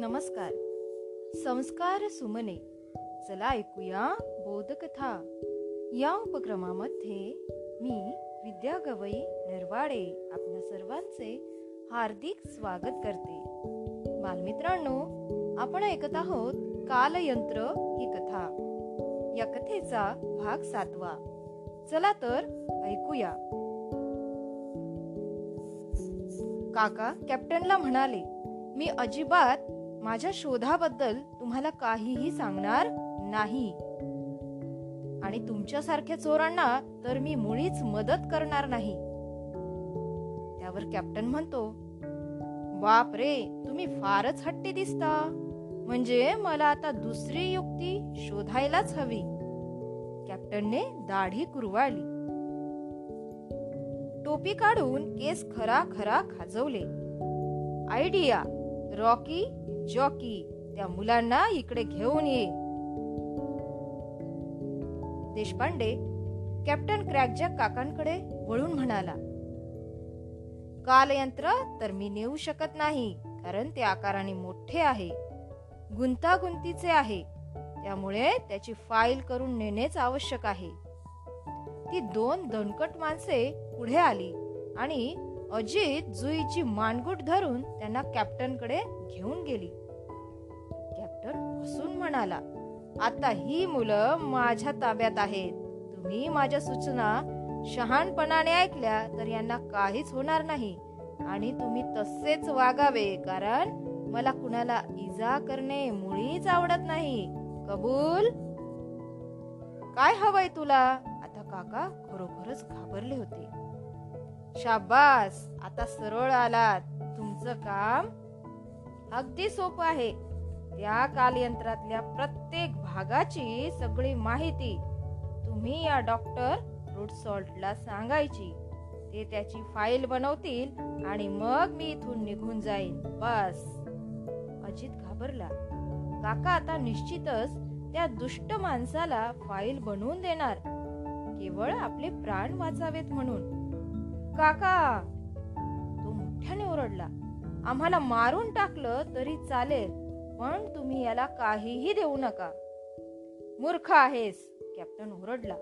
नमस्कार. संस्कार सुमने. चला ऐकूया बोधकथा. या उपक्रमामध्ये मी विद्या गवई नरवाडे आपल्या सर्वांचे हार्दिक स्वागत करते. बालमित्रांनो आपण ऐकत आहोत कालयंत्र ही कथा. या कथेचा भाग सातवा. चला तर ऐकूया. काका कॅप्टनला म्हणाले मी अजिबात माझ्या शोधाबद्दल तुम्हाला काहीही सांगणार नाही. आणि तुमच्यासारख्या चोरांना तर मी मुळीच मदत करणार नाही. त्यावर कॅप्टन म्हणतो बाप रे तुम्ही फारच हट्टी दिसता. म्हणजे मला आता दुसरी युक्ती शोधायलाच हवी. कॅप्टनने दाढी कुरवाळली. टोपी काढून केस खरा खरा खाजवले. आयडिया रॉकी जॉकी त्या मुलांना इकडे घेऊन ये. देशपांडे कॅप्टन क्रॅकजॅक काकांकडे वळून म्हणाला कालयंत्र तर मी नेऊ शकत नाही कारण ते आकाराने मोठे आहे गुंतागुंतीचे आहे त्यामुळे त्याची फाईल करून नेणेच आवश्यक आहे. ती दोन दणकट माणसे पुढे आली आणि अजित जुईची मानगुट धरून त्यांना कॅप्टनकडे घेऊन गेली. कॅप्टन हसून म्हणाला आता ही मुलं माझ्या ताब्यात आहेत. तुम्ही माझ्या सूचना शहाणपणाने ऐकल्या तर यांना काहीच होणार नाही. आणि तुम्ही तसेच वागावे कारण मला कुणाला इजा करणे मुळीच आवडत नाही. कबूल? काय हवंय तुला? आता काका खरोखरच घाबरले होते. शाबास. आता सरळ आलात. तुमचं काम अगदी सोपं आहे. त्या कालयंत्रातल्या प्रत्येक भागाची सगळी माहिती तुम्ही या डॉक्टर रूट सॉल्टला सांगायची. ते त्याची फाईल बनवतील आणि मग मी इथून निघून जाईन. बस. अजित घाबरला. काका आता निश्चितच त्या दुष्ट माणसाला फाईल बनवून देणार. केवळ आपले प्राण वाचावेत म्हणून. काका तो मोठ्याने ओरडला. आम्हाला मारून टाकलं तरी चालेल पण तुम्ही याला काहीही देऊ नका. मूर्ख आहेस कॅप्टन ओरडला.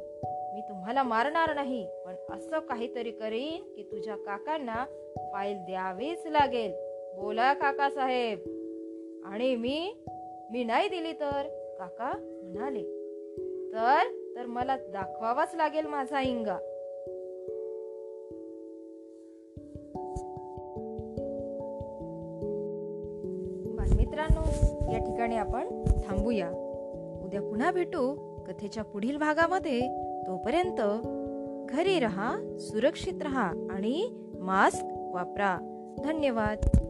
मी तुम्हाला मारणार नाही पण असं काहीतरी करीन की तुझ्या काकांना फाईल द्यावीच लागेल. बोला काका साहेब. आणि मी मी नाही दिली तर? काका म्हणाले. तर तर मला दाखवावाच लागेल माझा इंगा. मित्रांनो या ठिकाणी आपण थांबूया. उद्या पुन्हा भेटू कथेच्या पुढील भागामध्ये. तोपर्यंत घरी रहा सुरक्षित रहा आणि मास्क वापरा. धन्यवाद.